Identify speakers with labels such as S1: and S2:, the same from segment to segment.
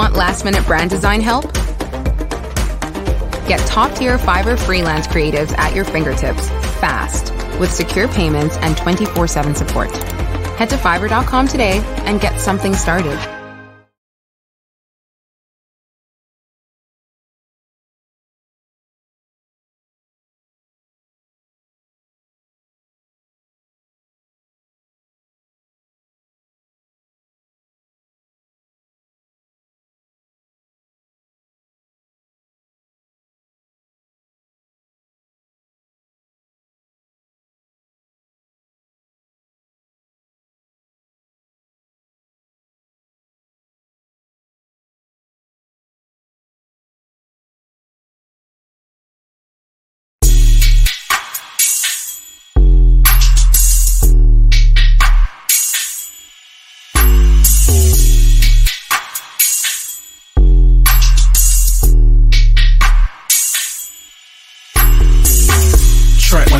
S1: Want last minute brand design help? Get top tier Fiverr freelance creatives at your fingertips fast with secure payments and 24 7 support. Head to fiverr.com today and get something started.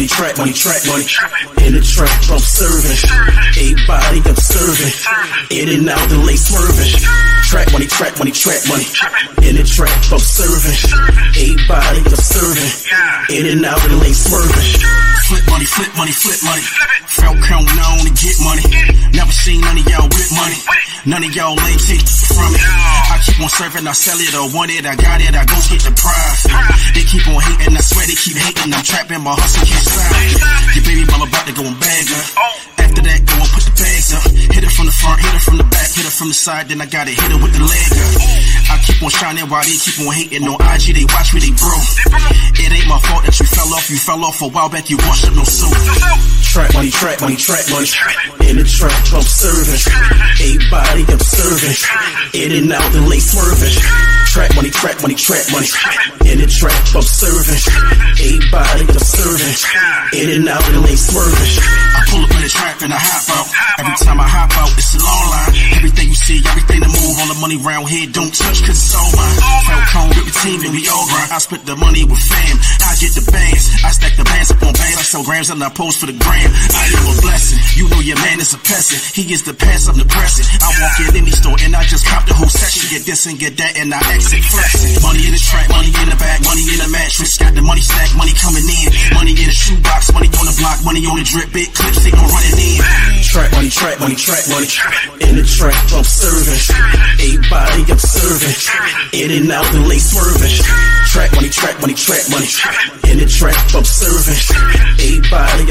S2: Money, track money, track money. In the trap, I'm serving. Everybody, I'm serving. In and out, the late swerving. Track money, track money, track money. In the trap, I'm serving. Everybody, I'm serving. In and out, the late swerving.
S3: Flip money, flip money, flip money. Count known to get money. Never seen none of y'all with money. None of y'all lame take from it. I keep on serving, I sell it, I want it, I got it, I go get the prize. They keep on hating, I swear they keep hating. I'm trapped in my hustle, can't stop. Your baby mama about to go and bag her. After that, go and put the bags up. Hit her from the front, hit her from the back, hit her from the side, then I gotta hit her with the leg up. I keep on shining while they keep on hating on IG, they watch me, they bro. It ain't my fault that you fell off, you fell off a while back, you washed up no soap.
S2: Track money, track money, track money. In the trap, I'm serving. Everybody, I'm serving. In and out, the late swerving. Track money, track money, track money. In the trap, I'm serving. Everybody, I'm serving. In and out, the late swerving.
S3: I pull up in the trap and I hop out. Every time I hop out, it's a long line. Everything you see, everything that move, all the money round here don't touch cause it's all mine. Falcon with the team and we all grind. I split the money with fam. I get the bands. I stack the bands up on bands. I sell grams and I post for the gram. I a blessing. You know your man is a peasant. He is the pass of the. I walk in any store and I just cop the whole section. Get this and get that and I exit flexing. Money in the track, money in the bag, money in the mattress. Got the money stack, money coming in. Money in the shoebox, money on the block, money on the drip. Big clips, they gon' run it in.
S2: Track money, track money, track money. In the trap, I'm serving. Everybody, serving. In and out, the late swerving. Track money, track money, track money. track. In the trap, I'm serving. Everybody,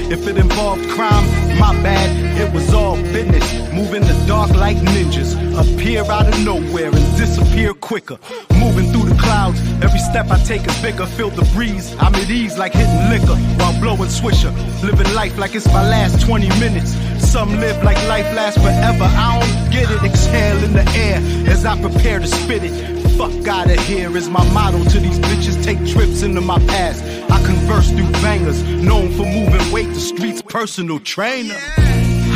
S2: out, of nowhere and disappear
S4: quicker. Moving through the clouds, every step I take is bigger. Feel the breeze, I'm at ease like hitting liquor while blowing swisher. Living life like it's my last 20 minutes. Some live like life lasts forever. I don't get it. Exhale in the air as I prepare to spit it. Fuck out of here is my motto to these bitches. Take trips into my past. I converse through bangers, known for moving weight. The streets personal trainer.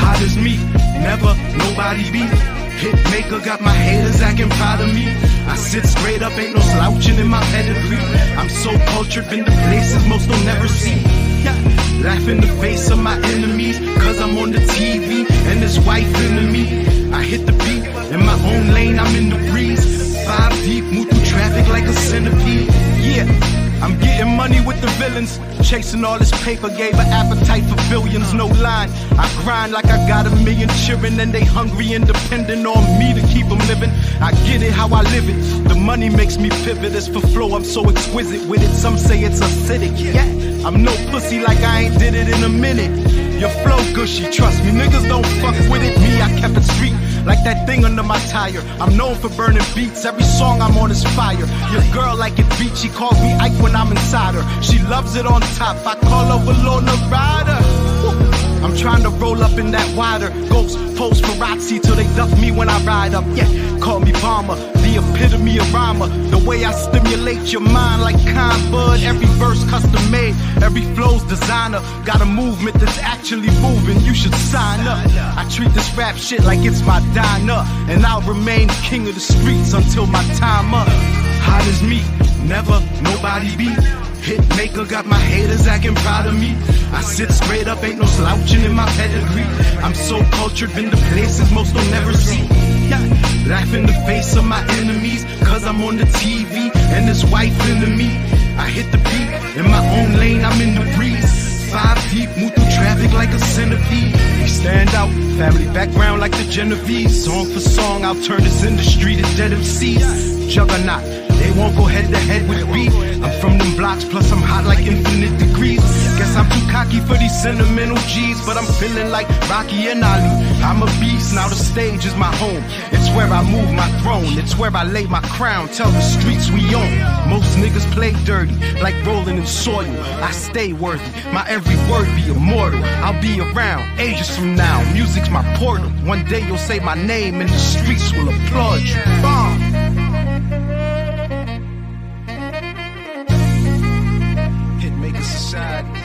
S4: Hot as me, never nobody beat. Hit maker got my haters acting proud of me. I sit straight up, ain't no slouching in my pedigree. I'm so cultured, been to places most don't never see. Yeah. Laugh in the face of my enemies, cause I'm on the TV and this wife into me. I hit the beat in my own lane, I'm in the breeze. Five deep, move through traffic like a centipede. Yeah. I'm getting money with the villains. Chasing all this paper, gave an appetite for billions, no line. I grind like I got a million children, and they hungry and depending on me to keep them living. I get it how I live it. The money makes me pivot. As for flow, I'm so exquisite with it. Some say it's acidic. Yeah, I'm no pussy like I ain't did it in a minute. Your flow gushy, trust me, niggas don't fuck with it. Me, I kept it street like that thing under my tire. I'm known for burning beats, every song I'm on is fire. Your girl like it beat, she calls me Ike when I'm inside her. She loves it on top, I call her Walona Rider. I'm trying to roll up in that wider ghost post Parazzi till they duck me when I ride up. Yeah, call me bomber, the epitome of rhymer. The way I stimulate your mind like Con Bud. Every verse custom made, every flow's designer. Got a movement that's actually moving. You should sign up. I treat this rap shit like it's my diner, and I'll remain king of the streets until my time up. Hot as me, never nobody beat. Hit maker got my haters acting proud of me. I sit straight up, ain't no slouching in my pedigree. I'm so cultured, been to places most don't never see. Yeah. Laugh in the face of my enemies, cause I'm on the TV and this wife into me. I hit the beat in my own lane, I'm in the breeze. Five deep, move through traffic like a centipede. We stand out, family background like the Genovese. Song for song, I'll turn this industry to dead MCs. Juggernaut They won't go head to head with beef. I'm from them blocks, plus I'm hot like infinite degrees. Guess I'm too cocky for these sentimental G's, but I'm feeling like Rocky and Ali. I'm a beast, now the stage is my home. It's where I move my throne, it's where I lay my crown. Tell the streets we own. Most niggas play dirty, like rolling in soil. I stay worthy, my every word be immortal. I'll be around ages from now. Music's my portal. One day you'll say my name and the streets will applaud you. Bomb. Hitmaker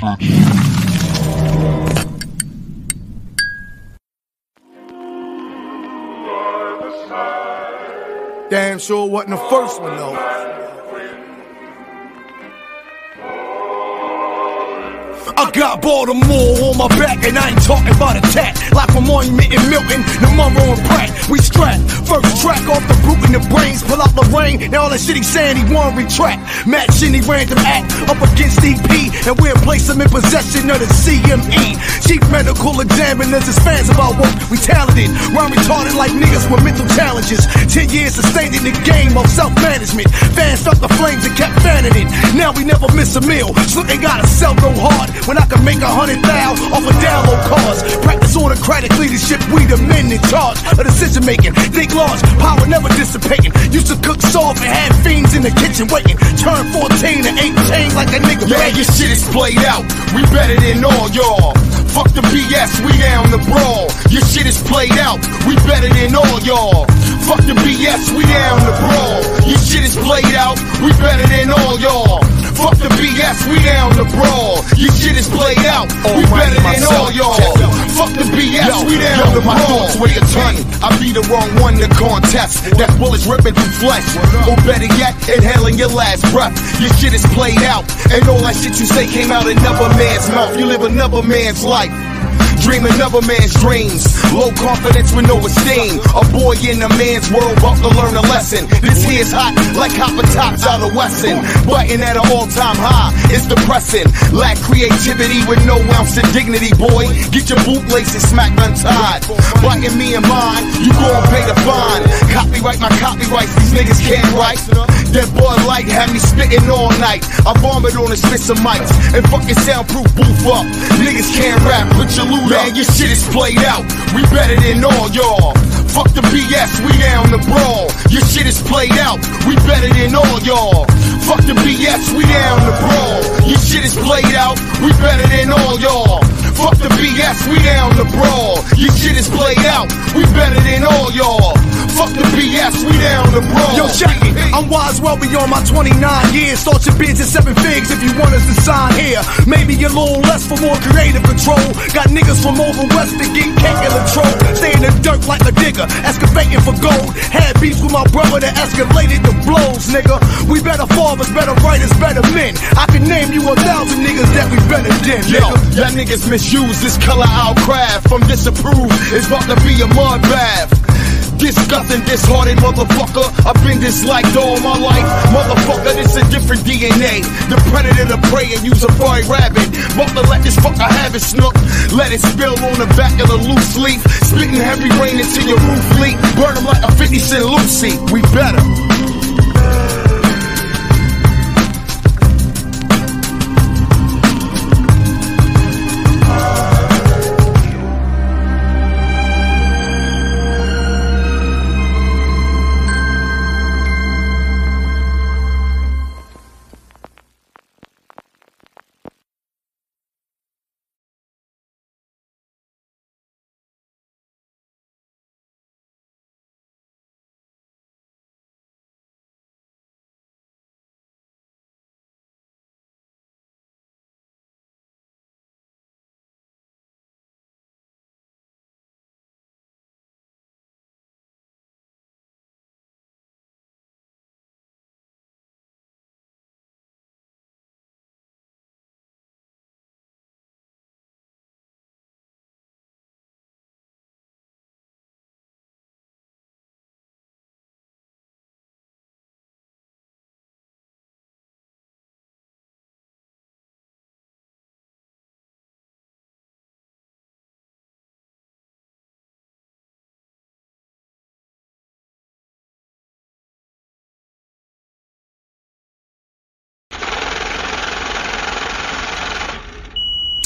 S5: Damn sure wasn't the first one though. I got Baltimore on my back, and I ain't talking about a tat. Like from Monument and Milton, the Monroe and Pratt. We strap, first track off the boot in the brains, pull out the rain. Now all that shit he saying he won't retract. Match any random act up against EP, and we'll place him in possession of the CME. Chief medical examiners is fans our work. We talented, rhyme retarded like niggas with mental challenges. Ten years sustained in the game of self management. Fans felt the flames and kept fanning it. Now we never miss a meal. So they gotta sell go hard when I can make a hundred thou off a download cars. Practice autocratic leadership, we the men in charge of decision making. Think large, power never dissipating. Used to cook soft and had fiends in the kitchen waiting. Turn 14 to 18 like a nigga.
S6: Yeah, your shit is played out. We better than all y'all. Fuck the BS, we down the brawl. Your shit is played out. We better than all y'all. Fuck the BS, we down the brawl. Your shit is played out. We better than all y'all. Fuck the BS, we down the brawl. Your shit is played out. Oh we better than all y'all. Fuck the BS, we down the
S5: my
S6: brawl.
S5: thoughts weigh a ton.
S6: I be the wrong one to contest. That bullets ripping through flesh. Or better yet, inhaling your last breath. Your shit is played out. And all that shit you say came out another man's mouth. You live another man's life. Dream another man's dreams. Low confidence with no esteem. A boy in a man's world about to learn a lesson. This here's hot like copper tops out of Wesson. Button at an all time high. It's depressing. Lack creativity with no ounce of dignity, boy. Get your bootlaces smacked untied. Biting me and mine, you gon' pay the fine. Copyright my copyrights, these niggas can't write. That boy light had me spitting all night. I vomit on and spit some mics and fucking soundproof booth up. Niggas can't rap, put your lose Man, your shit is played out. We better than all y'all. Fuck the BS, we down the brawl. Your shit is played out. We better than all y'all. Fuck the BS, we down the brawl. Your shit is played out. We better than all y'all. Fuck the BS, we down the brawl. Your shit is played out. We better than all y'all. Fuck the BS, we down the brawl.
S3: Yo, check it. I'm wise well beyond my 29 years. Start your bids at seven figs if you want us to sign here. Maybe a little less for more creative control. Got niggas from over west that get cake in the troll. Stay in the dirt like a digger, excavating for gold. Had beefs with my brother that escalated the blows, nigga. We better fathers, better writers, better men. I can name you a thousand niggas that we better than,
S6: Yo,
S3: nigga.
S6: y'all niggas misuse this color our craft. From disapprove, it's about to be a mud bath. Disgusting, disheartened motherfucker. I've been disliked all my life. Motherfucker, this a different DNA. The predator, the prey, and use a furry rabbit. To let this fucker have it snook. Let it spill on the back of the loose leaf. Spitting heavy rain into your roof leak. Burn 'em like a 50 cent Lucy. We better.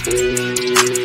S7: I'm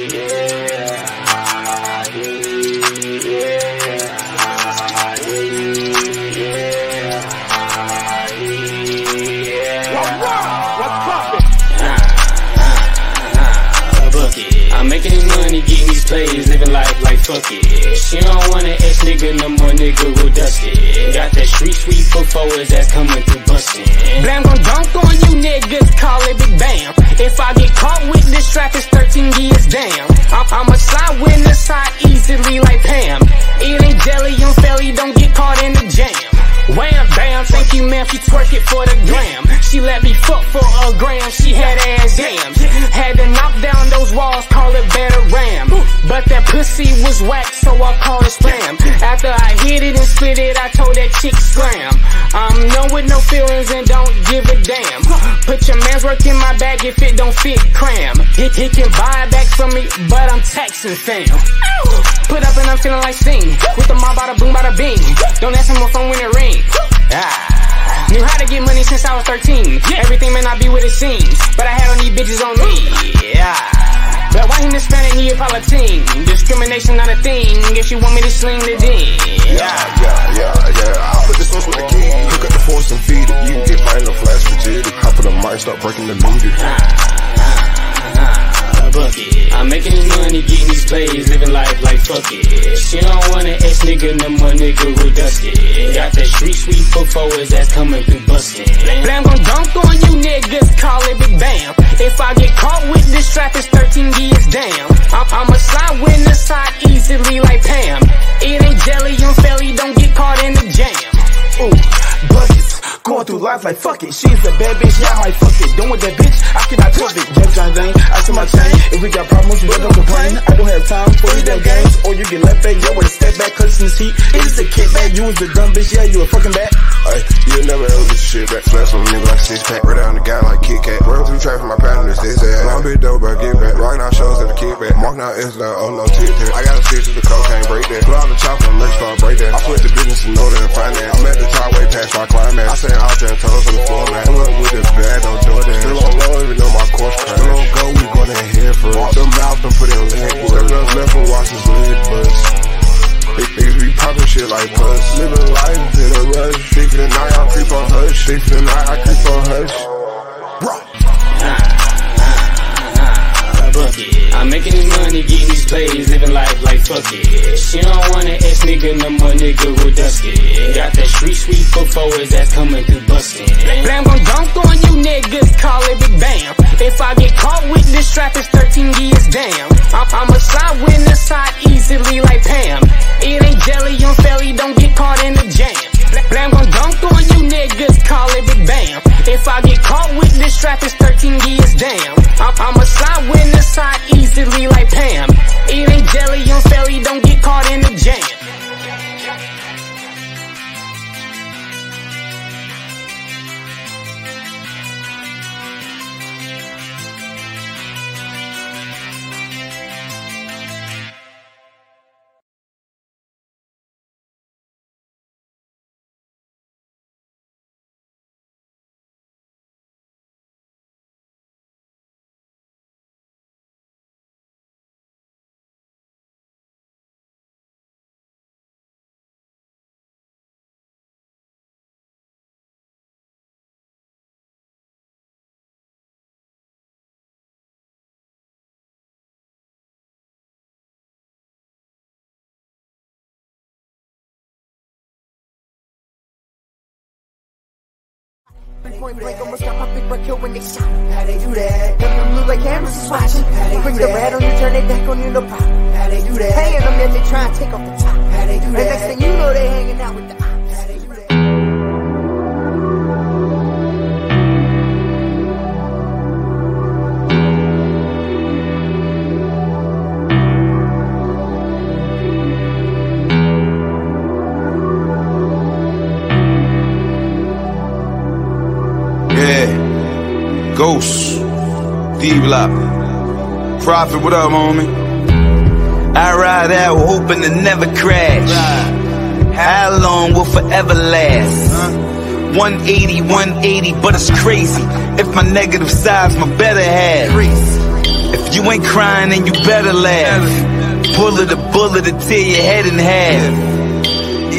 S7: it. She don't want an ex nigga, no more nigga who dusty. Got that street sweep for forwards that's coming through bustin'. Blam gon' dunk on you niggas, call it big bam. If I get caught with this trap, it's 13 years damn. I'm, I'ma slide with the side easily like Pam. Ain't jelly, I'm fairly, don't get caught in the jam. Wham, bam, thank you ma'am, she twerk it for the gram. She let me fuck for a gram, she had ass jams. Had to knock down those walls, call it better ram. But that pussy was whack, so I called it spam. After I hit it and split it, I told that chick scram. I'm no with no feelings and don't give a damn. Put your man's work in my bag if it don't fit, cram. He, he can buy it back from me, but I'm taxing fam. Put up and I'm feeling like sing. With the mob, bada boom, bada bing. Don't ask me my phone when it ring. Ah. Knew how to get money since I was 13. Everything may not be what it seems, but I had all these bitches on me. Yeah. But why him Hispanic Neapolitan? Discrimination not a thing. If you want me to sling the ding.
S8: Yeah, yeah, yeah, yeah. I put the sauce with the key. Hook up the force and feed it. You can get fine, no flash frigidity. Hop on the mic, start breaking the meter.
S7: Bucket. I'm making this money, getting these plays, living life like fuck it. She don't want an ex nigga, no more nigga who dusted. Got that street sweep for forwards that's coming through bustin'. Blam gon' dunk on you niggas, call it big bam. If I get caught with this trap, it's 13 years damn. I'm, I'ma slide with the side easily like Pam. It ain't jelly, I'm fairly, don't get caught in the jam.
S9: Ooh, buckets. Going through life like fuck it. She's a bad bitch, yeah, I might fuck it. Done with that bitch, I cannot trust it. James John Zane, I see my chain. If we got problems, we don't complain. I don't have time for these damn games. Or you get left back, yo, with a step back, cause in this heat. It is a kickback, you was the dumb bitch, yeah, you a fucking bat.
S8: Ay, you never ever get shit back. Flash on a nigga like six pack. Right down the guy like Kit Kat. Run through traffic, my partner's this ass. Long bit dope, but get back. Rockin' out shows at the kickback. Marking out S down, oh no, tit tit. I got a stitch with the cocaine, break that. Pull out the chopper, let's start break that. I put the business in order and finance. I'm at the top way past my climax. I send Austin, and toes on the floor, man. Pull up with the bag, don't do that. Still on low, even though my course crashed. Still on go, we gonna hear first. Walk them mouth, don't put in leg work. Step up
S10: left
S8: and watch his lid bust. Big niggas be poppin' shit like puss. Living life in a rush. Sleep for the night, I creep on hush. Sleep for the night, I creep on hush. Bruh.
S7: Nah, nah, nah, nah, nah, nah, nah,
S10: I'm making this money, getting these plays, living life like fuck it. She don't wanna ex nigga, no more nigga who dust it. Got that street sweep for forwards that's coming through busting.
S7: Blam gon' dunk on you niggas, call it Big Bam. If I get caught with this trap, it's 13 years damn. I'm, I'm a side witness, side easily like Pam. It ain't jelly on felly, don't get caught in the jam. Blam gon' dunk on you niggas, call it Big Bam. If I get caught with this trap, it's 13 years damn. I'm, I'm a side witness, side easily like Pam. Ain't jelly on
S11: Point blank, almost got my big butt killed when they shot. How they do that? Them them look like cameras is watching. How they Bring the red on you, turn it back on you, no problem. How they do that? Paying them, then they try and take off the top. How they do that? And next thing you know, they hanging out with the
S12: Ghost. D-Block. Prophet, what up, homie? I ride out hoping to never crash. How long will forever last? 180, 180, but it's crazy. If my negative side's my better half. If you ain't crying, then you better laugh. Bullet a bullet to tear your head in half.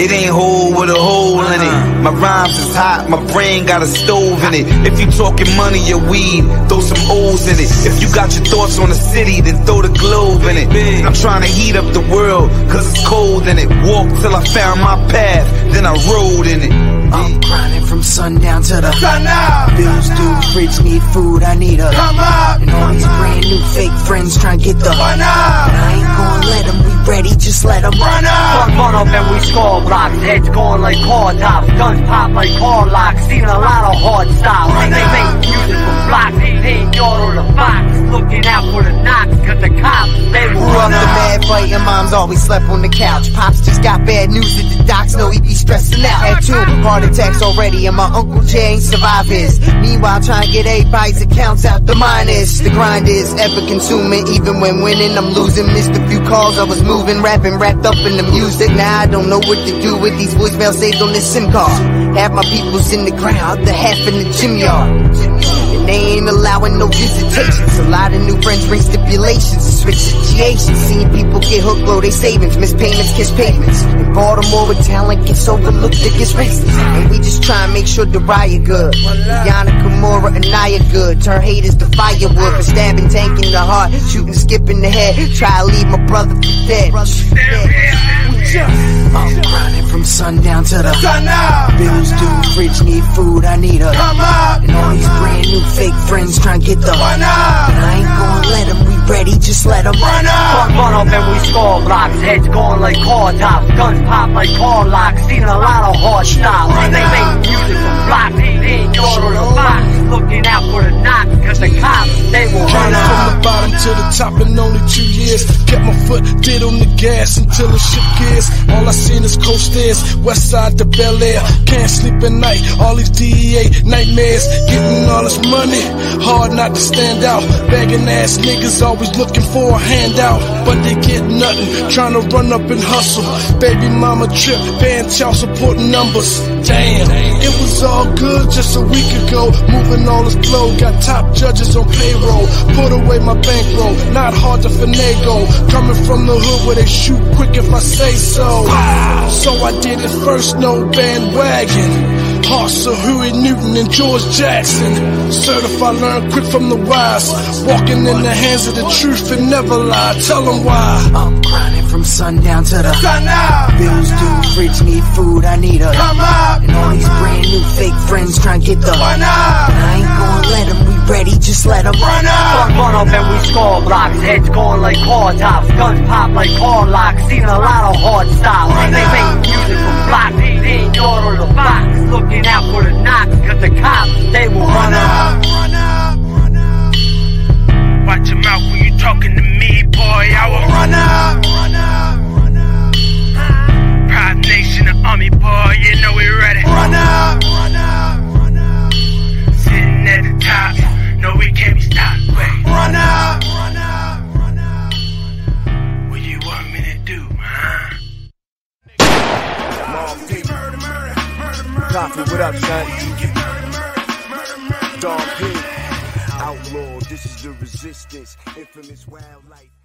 S12: It ain't whole with a hole in it. My rhymes is hot, my brain got a stove in it. If you talking money or weed, throw some O's in it. If you got your thoughts on the city, then throw the globe in it. I'm trying to heat up the world, cause it's cold in it. Walk till I found my path, then I rode in it.
S11: I'm grinding from sundown to the
S12: sun up.
S11: Bills due, fridge need food, I need a
S12: Come up.
S11: And all these brand new fake friends trying to get the
S12: Run up.
S11: But I ain't gonna let them, we ready, just let them
S12: Run up.
S13: Run, run up and we score blocks, heads going like car tops, guns pop like car locks, seen a lot of hard styles.
S12: Run
S13: they
S12: up.
S13: make music for blocks, they ain't yard or the box, looking out for the knocks, cause the cops, they will run
S11: up the mad fighting, moms always slept on the couch. Pops just got bad news that the docs know he be stressing out. Had two heart attacks already, and my Uncle Jay ain't survive his. Meanwhile, trying to get everybody's accounts out the minus. The grind is ever consuming, even when winning, I'm losing. Missed a few calls, I was moving, rapping, wrapped up in the music. Now I don't know what to do with these voicemails saved on this SIM card. Half my people's in the ground, the half in the gym yard. And they ain't allowing no visitations. A lot of new friends bring stipulations to switch situations. Seeing people get hooked, blow their savings, miss payments, kiss pavements. In Baltimore, where talent gets overlooked, it gets racist. And we just try and make sure the riot good. Yana Kimura and Naya good. Turn haters to firewood for stabbing, tank in the heart, shooting, skipping the head. Try to leave my brother for dead. I'm grinding from sundown to the
S12: Sun up.
S11: Bills due, fridge need food, I need a
S12: Come up.
S11: And all these brand new fake friends trying to get the
S12: Run
S11: But
S12: up.
S11: I ain't gonna let them, we ready, just let them
S12: Run up.
S13: Run, run up and we score blocks, heads going like car tops, guns pop like car locks, seen a lot of hard styles.
S12: Run
S13: they
S12: up.
S13: make music for blocks, looking out for the knocks, cause the cops, they will run up.
S14: from the bottom to the top in only two years. Kept my foot dead on the gas until it shook gears. All I seen is coast stairs, west side to Bel Air. Can't sleep at night, all these DEA nightmares. Getting all this money, hard not to stand out. Begging ass niggas always looking for a handout. But they get nothing, trying to run up and hustle. Baby mama trip, paying child support numbers. Damn, it was all good just a week ago. Moving all this flow, got top judges on payroll. Put away my bankroll, not hard to finagle. Coming from the hood where they shoot quick if I say so. So I did it first, no bandwagon. Hearts of Huey Newton and George Jackson. Certified learn quick from the wise. Walking in the hands of the truth and never lie. Tell them why.
S11: I'm grinding from sundown to the
S14: sun out.
S11: Bills due, fridge need food, I need a
S14: come out.
S11: And all these brand new fake friends trying to get the
S14: run out.
S11: And I ain't gonna let them, we ready, just let them
S14: run out.
S13: Run, run up and we score blocks, heads going like car tops, guns pop like car locks. Seen a lot of hard.
S14: Run
S13: they make music for blocks, yard or the box. Looking out for the knocks, cause the cops, they will run,
S14: Run run out.
S15: Watch your mouth when you talking to me, boy. I will
S14: Run out, run out, run out.
S15: Pride Nation, the army, boy. You know we ready.
S14: Run out, run out, run out.
S15: Sitting at the top, no we can't be stopped. Wait,
S14: Run out,
S3: Prophet, what up, son? Dog P. Outlaw, this is the resistance. Infamous wildlife.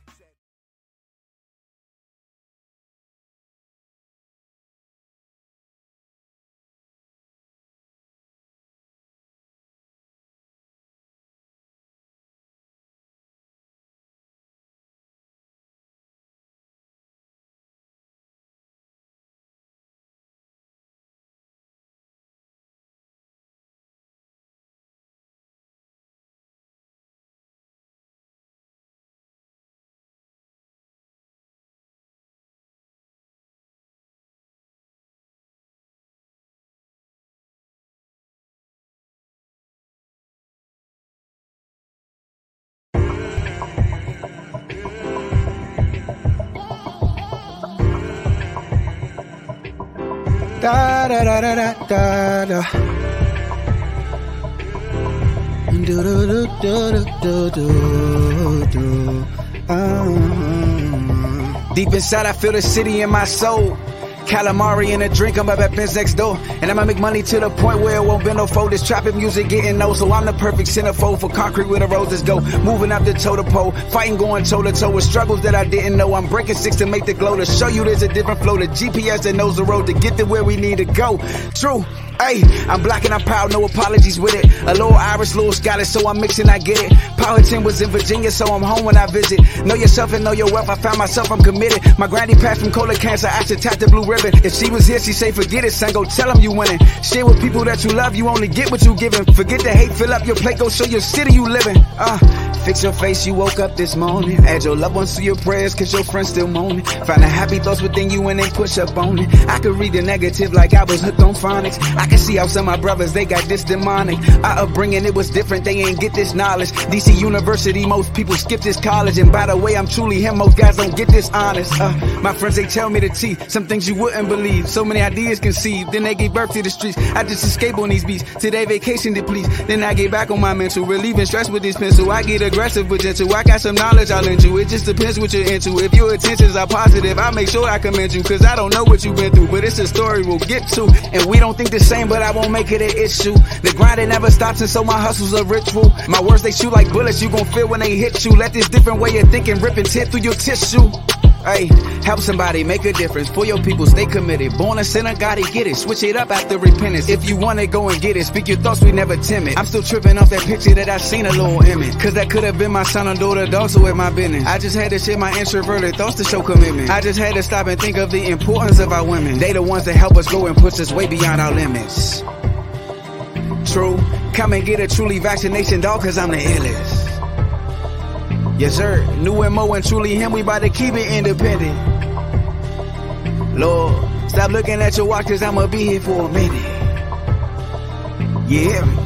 S16: Da da da da da da. Do do do do do do do. Um. Deep inside, I feel the city in my soul. Calamari in a drink, I'm up at Ben's next door. And I'ma make money to the point where it won't be no fold. This trapping music getting no, so I'm the perfect centerfold for concrete where the roses go. Moving up the toe to pole, fighting going toe to toe with struggles that I didn't know. I'm breaking six to make the glow to show you there's a different flow. The GPS that knows the road to get to where we need to go. True. Hey, I'm black and I'm proud, no apologies with it. A little Irish, little Scottish, so I'm mixing, I get it. 10 was in Virginia, so I'm home when I visit. Know yourself and know your wealth, I found myself, I'm committed. My granny passed from colon cancer, I should tap the blue ribbon. If she was here, she'd say, forget it, son, go tell them you winning. Share with people that you love, you only get what you giving. Forget the hate, fill up your plate, go show your city you living. Uh, fix your face, you woke up this morning. Add your loved ones to your prayers, cause your friends still moaning. Find the happy thoughts within you and then push up on it. I could read the negative like I was hooked on phonics. I can see how some of my brothers, they got this demonic. Our upbringing, it was different, they ain't get this knowledge. DC University, most people skip this college. And by the way, I'm truly him, most guys don't get this honest. Uh, my friends, they tell me the T, some things you wouldn't believe. So many ideas conceived, then they gave birth to the streets. I just escape on these beats, today vacation depletes. Then I get back on my mental, relieving stress with this pencil. I get aggressive but gentle, I got some knowledge I'll lend you. It just depends what you're into. If your intentions are positive, I make sure I commend you. Cause I don't know what you've been through, but it's a story we'll get to. And we don't think the same, but I won't make it an issue. The grind it never stops, and so my hustle's a ritual. My words they shoot like bullets, you gon' feel when they hit you. Let this different way of thinking rip and tear through your tissue. Hey, help somebody make a difference for your people. Stay committed. Born a sinner, gotta get it. Switch it up after repentance. If you want it, go and get it. Speak your thoughts, we never timid. I'm still tripping off that picture that I seen a little image. Cause that could have been my son or daughter, dog, so with my business. I just had to share my introverted thoughts to show commitment. I just had to stop and think of the importance of our women. They the ones that help us go and push us way beyond our limits. True. Come and get a truly vaccination, dog, cause I'm the illest. Yes, sir. New and Mo and truly him, we about to keep it independent. Lord, stop looking at your watch, cause I'ma be here for a minute. Yeah.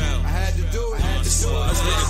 S17: I had to do it. It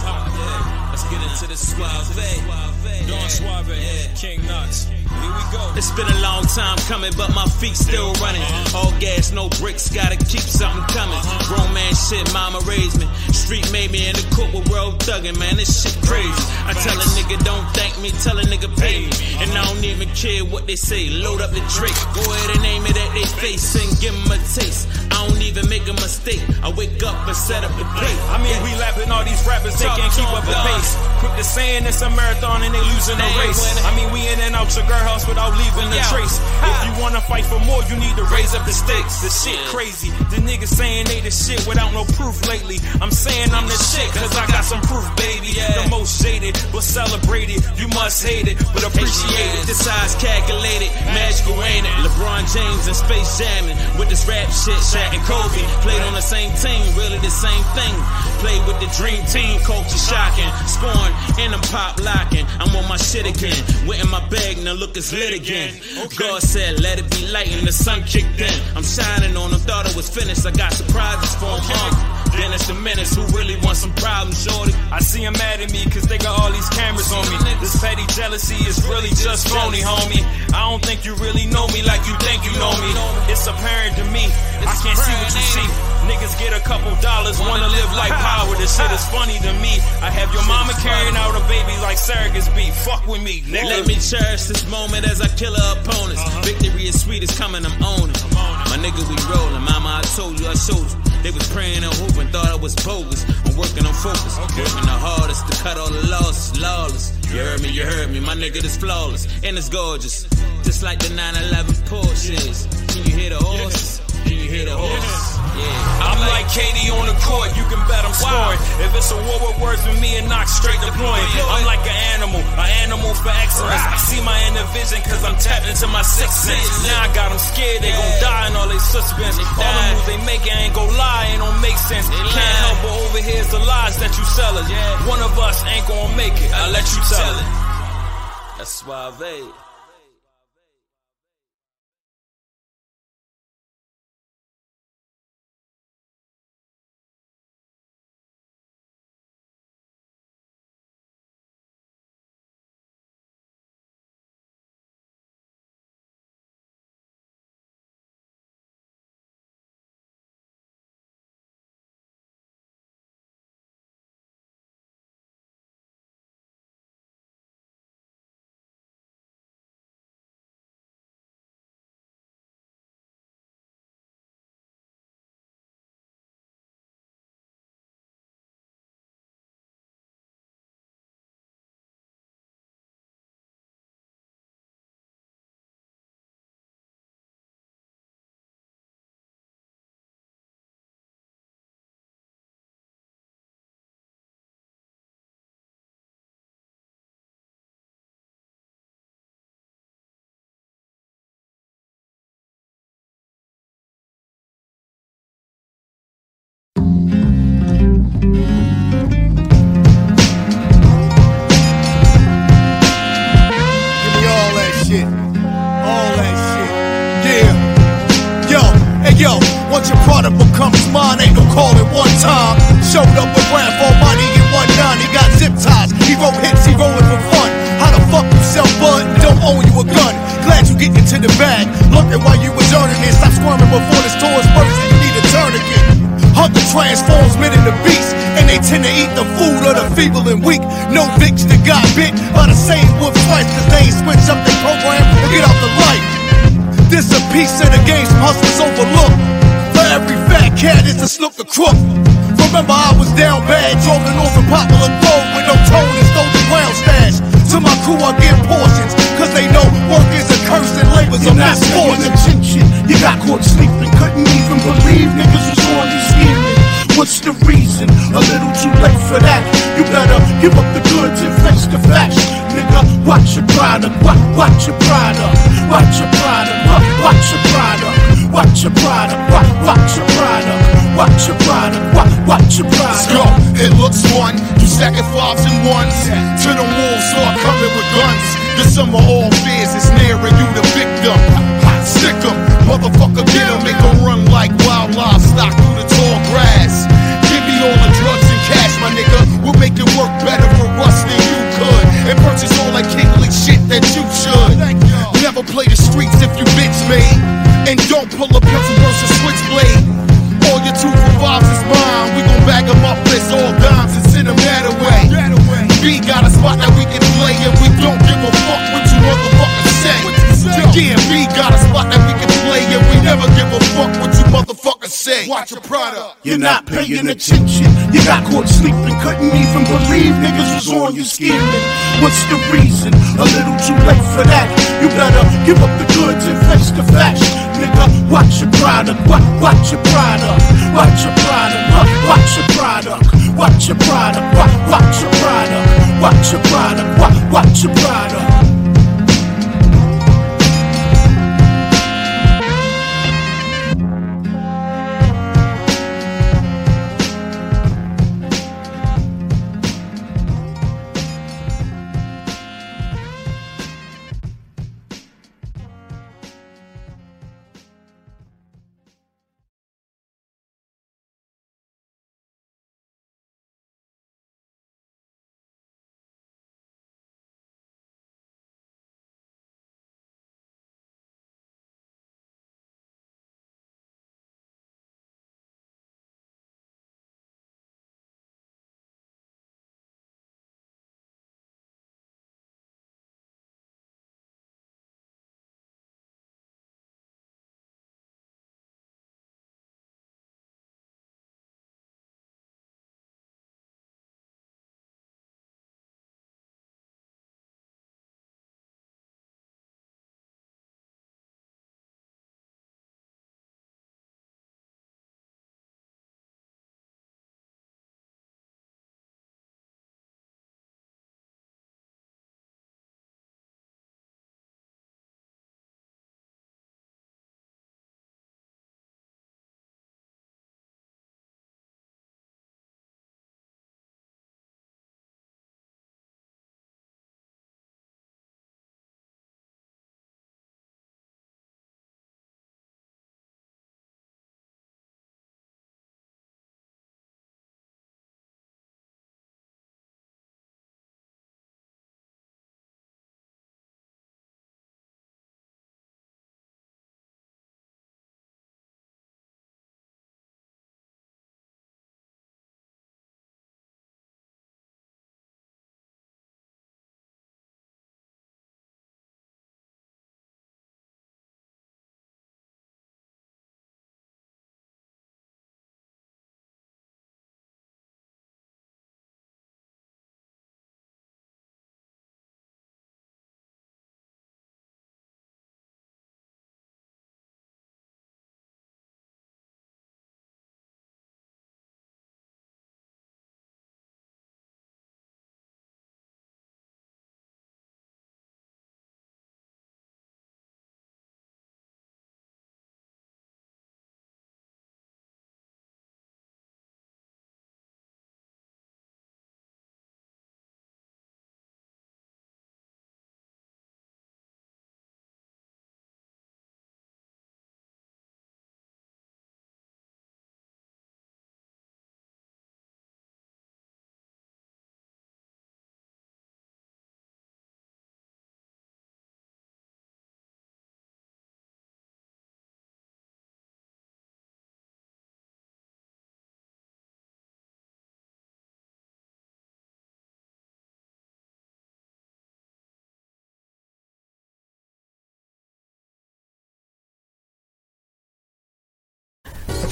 S17: pop, yeah. Let's get into the suave. Eh? Don Suave, yeah. King Knox. Here we go.
S18: It's been a long time coming, but my feet still running. All gas, no bricks, gotta keep something coming. Grown man shit, mama raised me. Street made me in the court with world thuggin', man. This shit crazy. I tell a nigga don't thank me, tell a nigga pay me. And I don't even care what they say. Load up the Drake, go ahead and aim it at their face and give them a taste. I don't even make a mistake. I wake up and set up the plate.
S17: I mean, we lapping all these rappers, they can't keep up the pace. Quick to saying it's a marathon and they losing the race. I mean, we in and out your girl house without leaving a trace. If you wanna fight for more, you need to raise up the stakes. The shit crazy. The niggas saying they the shit without no proof lately. I'm saying I'm the shit, cause I got some proof, baby. The most shaded, but celebrated. You must hate it, but appreciate it.
S18: The size calculated, magical ain't it? LeBron James and Space Jamming with this rap shit. Shaq and Kobe played on the same team, really the same thing. Played with the dream team, culture shocking. Scoring and I'm pop locking. I'm on my shit again. Went in my bag, now look, it's lit again. God said, let it be light, and the sun kicked in. I'm shining on them, thought it was finished. I got surprises for them. Dennis the Menace, who really wants some problems, shorty?
S17: I see him mad at me cause they got all these cameras on me. This petty jealousy is really just phony, homie. I don't think you really know me like you think you know me. It's apparent to me. I can't see what you see. Niggas get a couple dollars, wanna live like power. This shit is funny to me. I have your mama carrying out a baby like surrogates be. Fuck with me, nigga.
S18: Let me cherish this moment as I kill her opponents. Uh-huh. Victory is sweet, it's coming, I'm owning. My nigga, we rollin'. Mama, I told you, I showed you. They was praying and hoping, thought I was bogus. I'm working on focus, working the hardest to cut all the losses, lawless. You heard me, you heard me. My nigga, this flawless and it's gorgeous, just like the 911 Porsches. Can you hear the horses? Can you hear the horses? Yeah.
S17: I'm like KD on the court, you can bet I'm scoring. If it's a war with words with me and knock straight deploying. I'm like an animal, an animal for excellence. I see my inner vision cause I'm tapped into my sixth sense. Now I got them scared, they gon' die in all they suspense. All the moves they make, I ain't gon' lie, ain't gon' make sense. Can't help but overhear the lies that you sell us. One of us ain't gon' make it, I'll let you tell it.
S18: That's suave.
S3: Switch up their program and get out the light. This a piece of the game some hustlers overlook. For every fat cat, it's a snook the crook. Remember, I was down bad, off a popular road with no tone and stole the ground stash. To my crew, I give portions, cause they know work is a curse and labor's a
S5: You're not paying
S3: misfortune.
S5: attention. You got caught sleeping, couldn't even believe niggas was on you scheming. What's the reason? A little too late for that. You better give up the goods and face the facts. Nigga, watch your product, watch, watch your product, watch your product, watch, watch your product, watch your product, watch, watch your product, watch your product, watch, watch your product.
S6: Yo, it looks fun. You stacking fives and ones. To the wolves start coming with guns. The summer all fears is near and you the victim. Stick 'em, motherfucker, get 'em. Make 'em run like wild livestock through the tall grass. Watch your product.
S5: You're not paying attention. You got caught sleeping, couldn't even believe niggas was on you scheming. What's the reason? A little too late for that. You better give up the goods and face the facts. Nigga, watch your product, watch, watch your product, watch your product, watch, your product, watch your product, watch, watch your product, watch your product, watch, watch your product.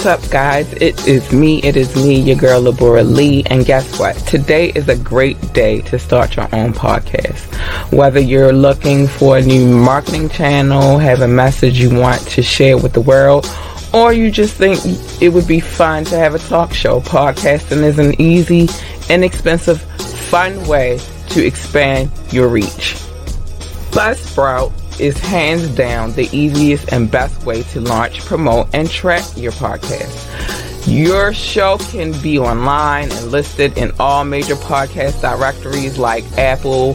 S19: What's up, guys? It is me. It is me, your girl, Labora Lee. And guess what? Today is a great day to start your own podcast. Whether you're looking for a new marketing channel, have a message you want to share with the world, or you just think it would be fun to have a talk show, podcasting is an easy, inexpensive, fun way to expand your reach. Buzzsprout is hands down the easiest and best way to launch, promote, and track your podcast. Your show can be online and listed in all major podcast directories like Apple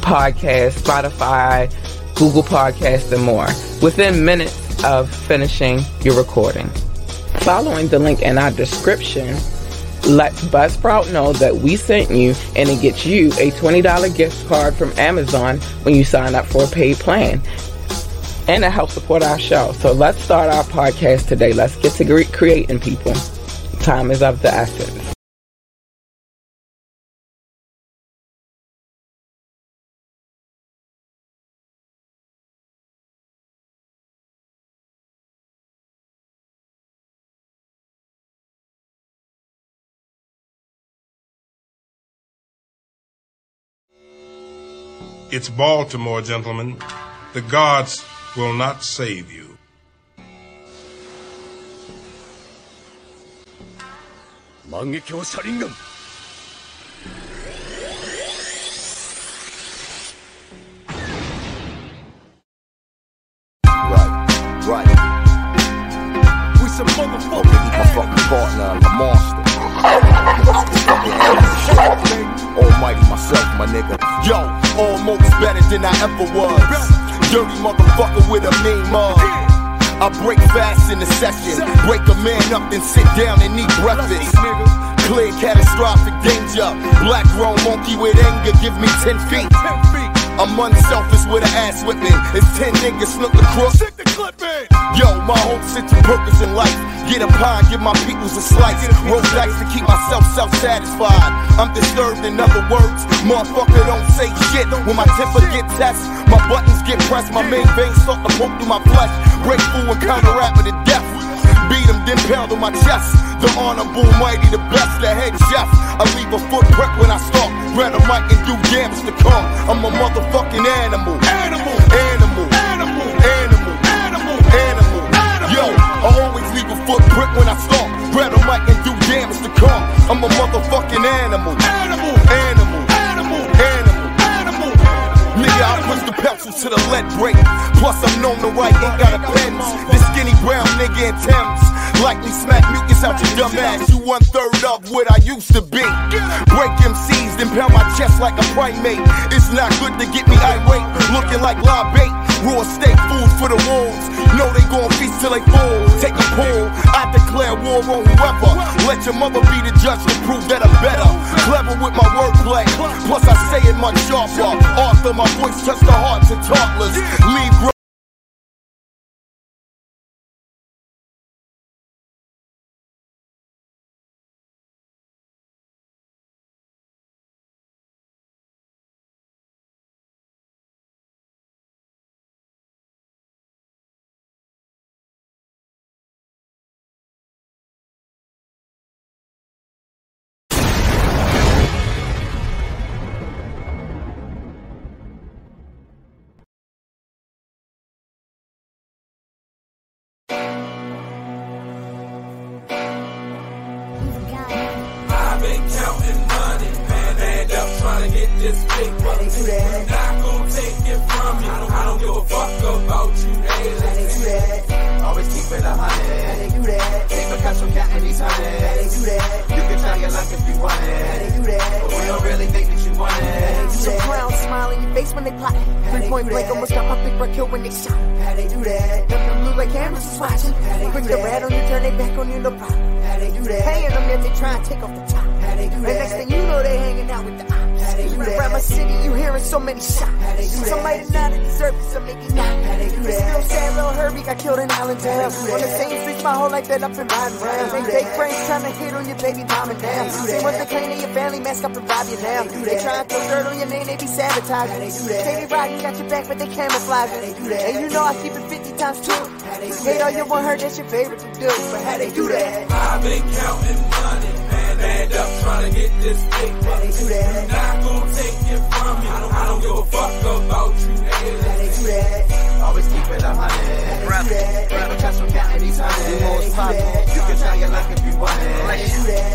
S19: Podcast, Spotify, Google Podcast, and more within minutes of finishing your recording. Following the link in our description, let Buzzsprout know that we sent you and it gets you a $20 gift card from Amazon when you sign up for a paid plan. And it helps support our show. So let's start our podcast today. Let's get to creating people. Time is of the essence.
S20: It's Baltimore, gentlemen. The gods will not save you.
S6: Better than I ever was. Dirty motherfucker with a mean mug. I break fast in the session. Break a man up, and sit down and eat breakfast. Clear catastrophic danger. Black grown monkey with anger, give me 10 feet. I'm unselfish with an ass whipping. It's 10 niggas snook the crook. Yo, my whole sense of purpose in life. Get a pie, give my peoples a slice. Roll dice to keep myself self satisfied. I'm disturbed, in other words. Motherfucker don't say shit. When my temper get test, my buttons get pressed. My main veins start to poke through my flesh. Break through and counteract with the death. Beat him, then pound on my chest. The honorable, mighty, the best, the head chef. I leave a footprint when I start. Grab a mic and do damage to come. I'm a motherfucking animal. Animal. Animal. Animal. Animal. Animal. Animal. Yo, I always leave a footprint when I start. Grab a mic and do damage to come. I'm a motherfucking animal. Animal. Animal. Animal. Animal. Animal. Nigga, I push the pencil to the lead break. Plus, I'm known to write, ain't got a pen. This skinny brown nigga in Thames. Like me, smack mucus out your dumb ass. You one third of what I used to be. Break MCs, then pound my chest like a primate. It's not good to get me irate. Looking like live bait. Raw steak food for the wolves. Know they gon' feast till they fall. Take a pull. I declare war on whoever. Let your mother be the judge to prove that I'm better. Clever with my wordplay. Plus, I say it much sharper. Arthur, my voice touch the hearts of toddlers. Leave
S17: paper. I'm not gonna take it from you. I don't give a fuck about you, Hey, how they do that.
S21: Always keep it a hundred. Keep a cash from counting these hundreds. You can try your luck if you want it. Let do that. But we don't really think that you want it.
S11: Some clowns smile in your face when they plot. Three point blank, almost got my big kill when they shot. How they do that? Them them blue like cameras is watching. Quick the rat on you, turn they back on you, no problem. How they do that? Paying them that they try and take off the top. How they do that? And next thing you know, they hanging out with the ops. How they do that? Around my city, you hearing so many shots. How they do that? Some might not deserve it, some maybe not. How they do that? Still sad little Herbie got killed in Allentown. On the same streets my whole life, been up and riding round. They take friends trying to hit on your baby mom and down. Same ones that claim they your family, mask up and rob you now. They try and throw dirt on your name, they be sabotaging. They be riding, got your back, but they camouflage it. And you know I keep it 50 times two. Hate all you want her, that's your favorite to do. But how they do that?
S17: I've been counting money, man, and up trying to get this paper. I'm not gonna take it from you. I don't, I don't give a fuck about you, nigga.
S21: Always keep it on a hundred. Keep a cash from counting these hundreds. You can try your luck if you want it.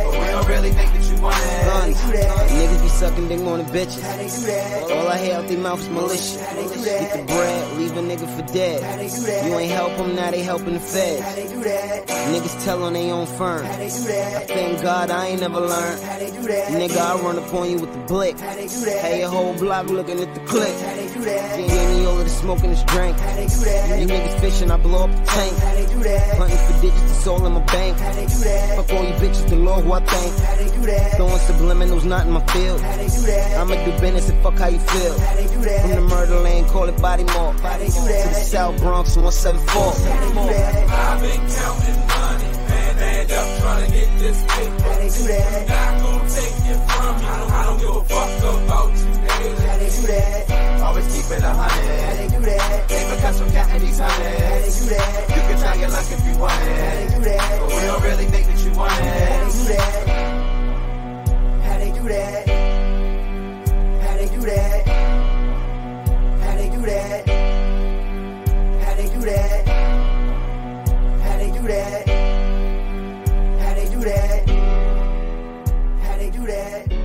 S21: But we don't really think that you want it.
S22: Niggas be sucking dick on the bitches. All I hear out their mouth is malicious. Get the bread, leave a nigga for dead. You ain't help them, now they helping the feds. Niggas tell on they own firm. I thank God I ain't never learned. Nigga, I run up on you with the blick. Hey, your whole block looking at the clip. Gave me all of the smoke and this drink. You niggas fishing, I blow up the tank. Hunting for digits, it's all in my bank. Fuck all you bitches, the Lord who I thank. Throwing subliminals, not in my field. I'ma do business and fuck how you feel. From the murder lane, call it body mark. To the South Bronx, 174.
S17: I've been counting trying to get this paper. How they do that? God gon' take it from me. I don't, I don't give a fuck about you. Nigga. How they do that?
S21: Always keep it a hundred. How they do that? Even cause I'm counting these hundreds. How they do that? You can try your luck if you want it. How they do that? But we don't really think that you want it.
S11: How they do that? How they do that?
S21: How they do that? How they do that? How they do that? How they do that? do that? How they do that?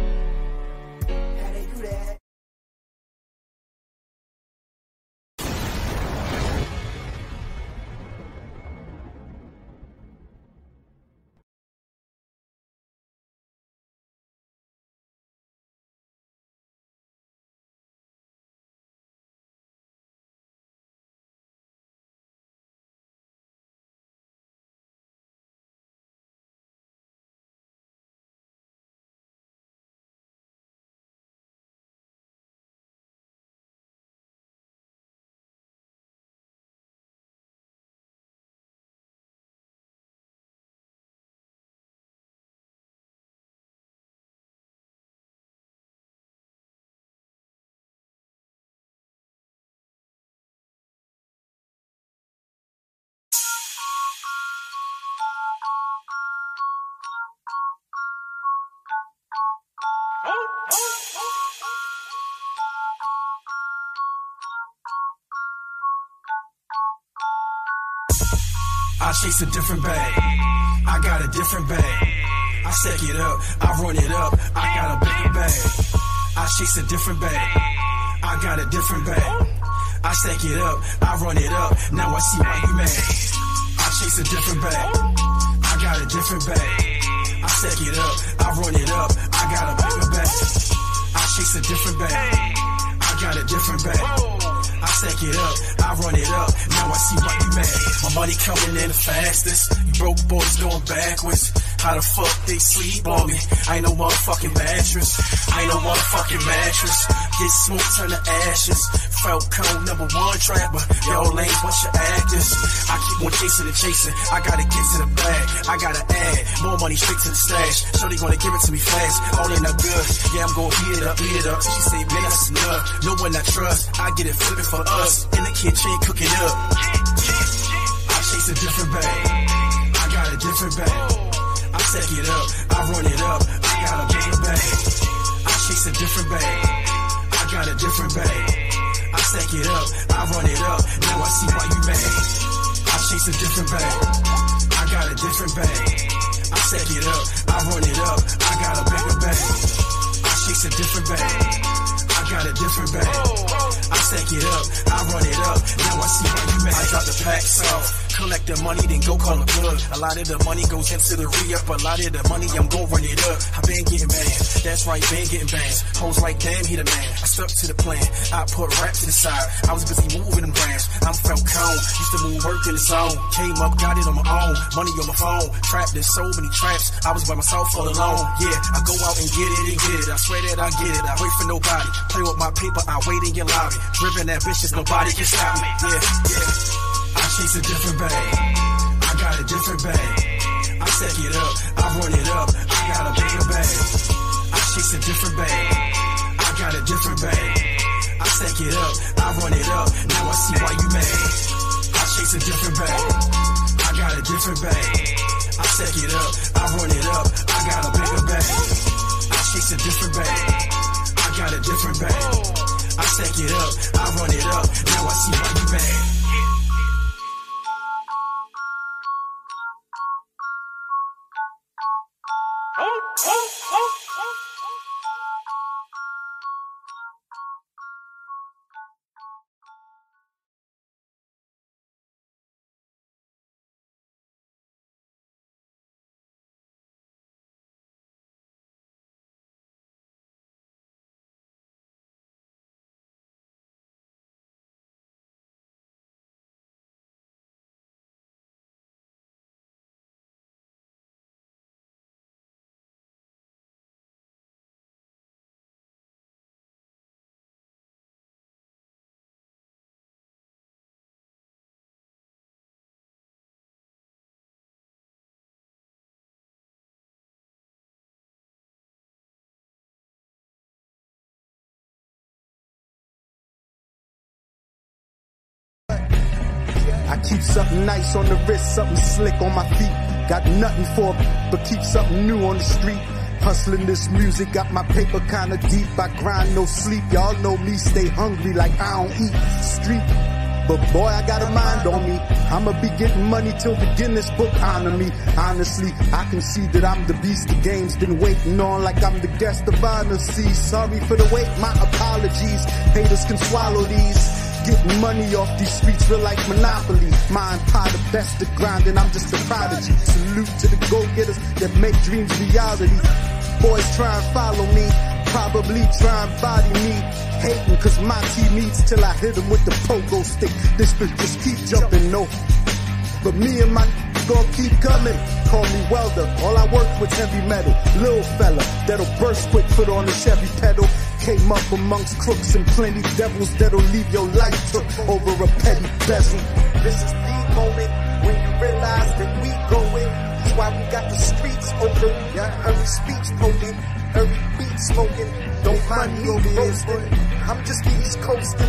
S3: I chase a different bag. I got a different bag. I stack it up, I run it up, I got a bigger bag. I chase a different bag. I got a different bag. I stack it up, I run it up, now I see why you mad. I chase a different bag. I got a different bag. I stack it up, I run it up, I got a bigger bag. I chase a different bag. I got a different bag. Stack it up, I run it up, now I see why you mad. My money coming in the fastest, you broke boys going backwards. How the fuck they sleep on me? I ain't no motherfucking mattress, I ain't no motherfucking mattress. Get smoke, turn to ashes. Falcon number one trapper, y'all lanes bunch of actors. I keep on chasing and chasing, I gotta get to the bag, I gotta add more money straight to the stash. They gonna give it to me fast, all in the good. Yeah, I'm gonna beat it up, beat it up. She say, man, that's enough. No one I trust, I get it flipping for us. In the kitchen, cooking up. I chase a different bag, I got a different bag. Stack it up, I run it up, I got a bigger bag. I chase a different bag, I got a different bag. I stack it up, I run it up, now I see why you mad. I chase a different bag, I got a different bag. I stack it up, I run it up, I got a bigger bag. I chase a different bag, I got a different bag. I stack it up, I run it up, now I see why you mad. I drop the packs off, collect the money, then go call a plug. A lot of the money goes into the re-up, a lot of the money I'm gon' run it up. I been getting bands, that's right, been getting bands. Hoes like damn, he the man. I stuck to the plan, I put rap to the side. I was busy moving them brands. I'm Falcone, used to move work in the zone. Came up, got it on my own, money on my phone. Trapped in so many traps, I was by myself all alone. Yeah, I go out and get it and get it. I swear that I get it. I wait for nobody. Play with my paper, I wait in your lobby. Driven ambitious, nobody can stop me. Yeah, yeah. I chase a different bag. I got a different bag. I stack it up, I run it up, I got a bigger bag. I chase a different bag. I got a different bag. I stack it up, I run it up, now I see why you mad. I chase a different bag. I got a different bag. I stack it up, I run it up, I got a bigger bag. I chase a different bag. I got a different bag. I stack it up, I run it up, now I see why you mad.
S23: Keep something nice on the wrist, something slick on my feet. Got nothing for but keep something new on the street. Hustling this music, got my paper kinda deep. I grind no sleep, y'all know me, stay hungry like I don't eat. Street But boy, I got a mind on me. I'ma be getting money till the Guinness book honor me. Honestly, I can see that I'm the beast the game's been waiting on like I'm the guest of honor. See, sorry for the wait, my apologies. Haters can swallow these. Getting money off these streets real like Monopoly. My empire the best grind, and I'm just a prodigy. Salute to the go-getters that make dreams reality. Boys try and follow me, probably try and body me. Hating cause my team eats till I hit hit 'em with the pogo stick. This bitch just keep jumping, no. But me and my gonna keep coming. Call me welder, all I work with heavy metal. Little fella, that'll burst quick foot on the Chevy pedal. Came up amongst crooks and plenty devils that'll leave your life took over a petty bezel. This is the moment when you realize that we going. That's why we got the streets open. Yeah, every speech potent, every beat smoking. Don't mind me roasting. I'm just East coasting.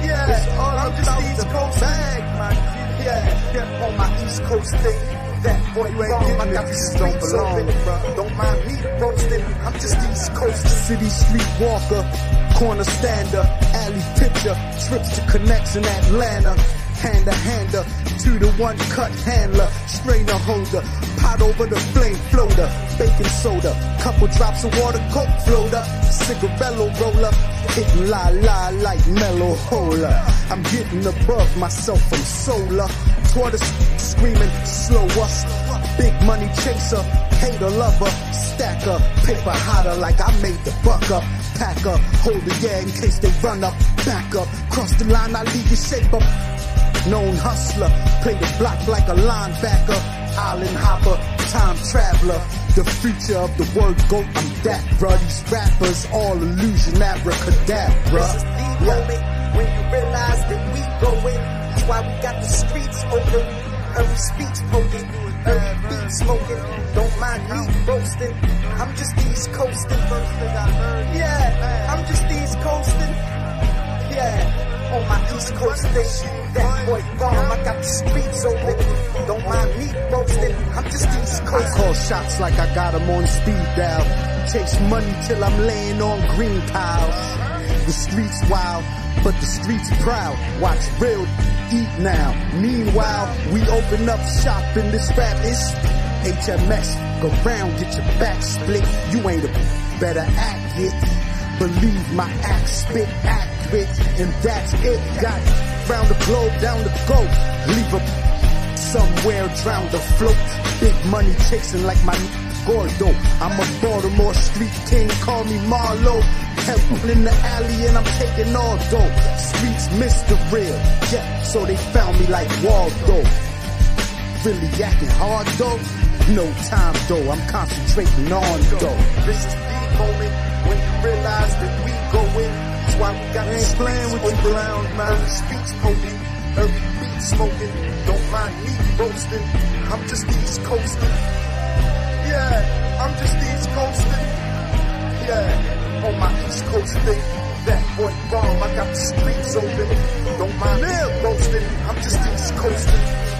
S23: Yeah, I'm just East Coast bag, man. Yeah, yeah, on my East Coast thing. That boy, you ain't getting I got the streets open. Don't mind me roasting. I'm just East Coast city street walker, corner stander, alley pitcher, trips to connects in Atlanta. Hand to hander, two to one cut handler, strainer holder, pot over the flame floater, baking soda, couple drops of water, coke floater, cigarello roller, hitting la la like mellow hola. I'm getting above myself from solar, tortoise screaming slow us, big money chaser, hater lover, stacker, paper hotter like I made the buck up. Pack up, hold the yeah in case they run up, back up, cross the line, I leave you shape up. Known hustler, play the block like a linebacker, island hopper, time traveler. The future of the word goat, I'm that, bruh. These rappers, all illusion, abracadabra. This is the moment when you realize that we going. That's why we got the streets open. Every speech potent, every beat smoking. Don't mind me roasting. I'm just East coasting. Yeah, I'm just East coasting. Yeah, on my East Coast thing. That boy bomb, I got the streets open. Don't mind me roasting. I'm just East Coast. I call shots like I got 'em on speed dial. Chase money till I'm laying on green piles. The streets wild, but the streets proud. Watch real eat now. Meanwhile, we open up shop in this rap is HMS. Go round, get your back split. You ain't a better act it. Believe my act spit accurate, and that's it. Got round the globe, down the go. Leave a somewhere drown the float. Big money chasing like my Gordo. I'm a Baltimore street king, call me Marlo. Pebble in the alley and I'm taking all dough. Streets miss the real, yeah, so they found me like Waldo. Really acting hard though? No time though, I'm concentrating on though. This is the moment when you realize that we going. That's why we got this playing with you clowns, man. Speech potent, every beat smoking. Don't mind me roasting. I'm just East coasting. Yeah, I'm just East coasting. Yeah, on my East Coast thing. That boy bomb, I got the streets open. Don't mind me roasting. I'm just East coasting.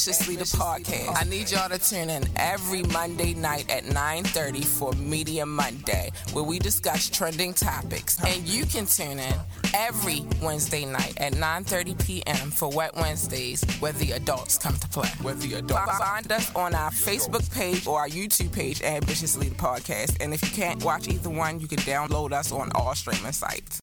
S24: Ambitiously the Podcast. I need y'all to tune in every Monday night at 9:30 for Media Monday, where we discuss trending topics. And you can tune in every Wednesday night at 9:30 p.m. for Wet Wednesdays, where the adults come to play. Where the adults find us on our Facebook page or our YouTube page, Ambitiously the Podcast. And if you can't watch either one, you can download us on all streaming sites.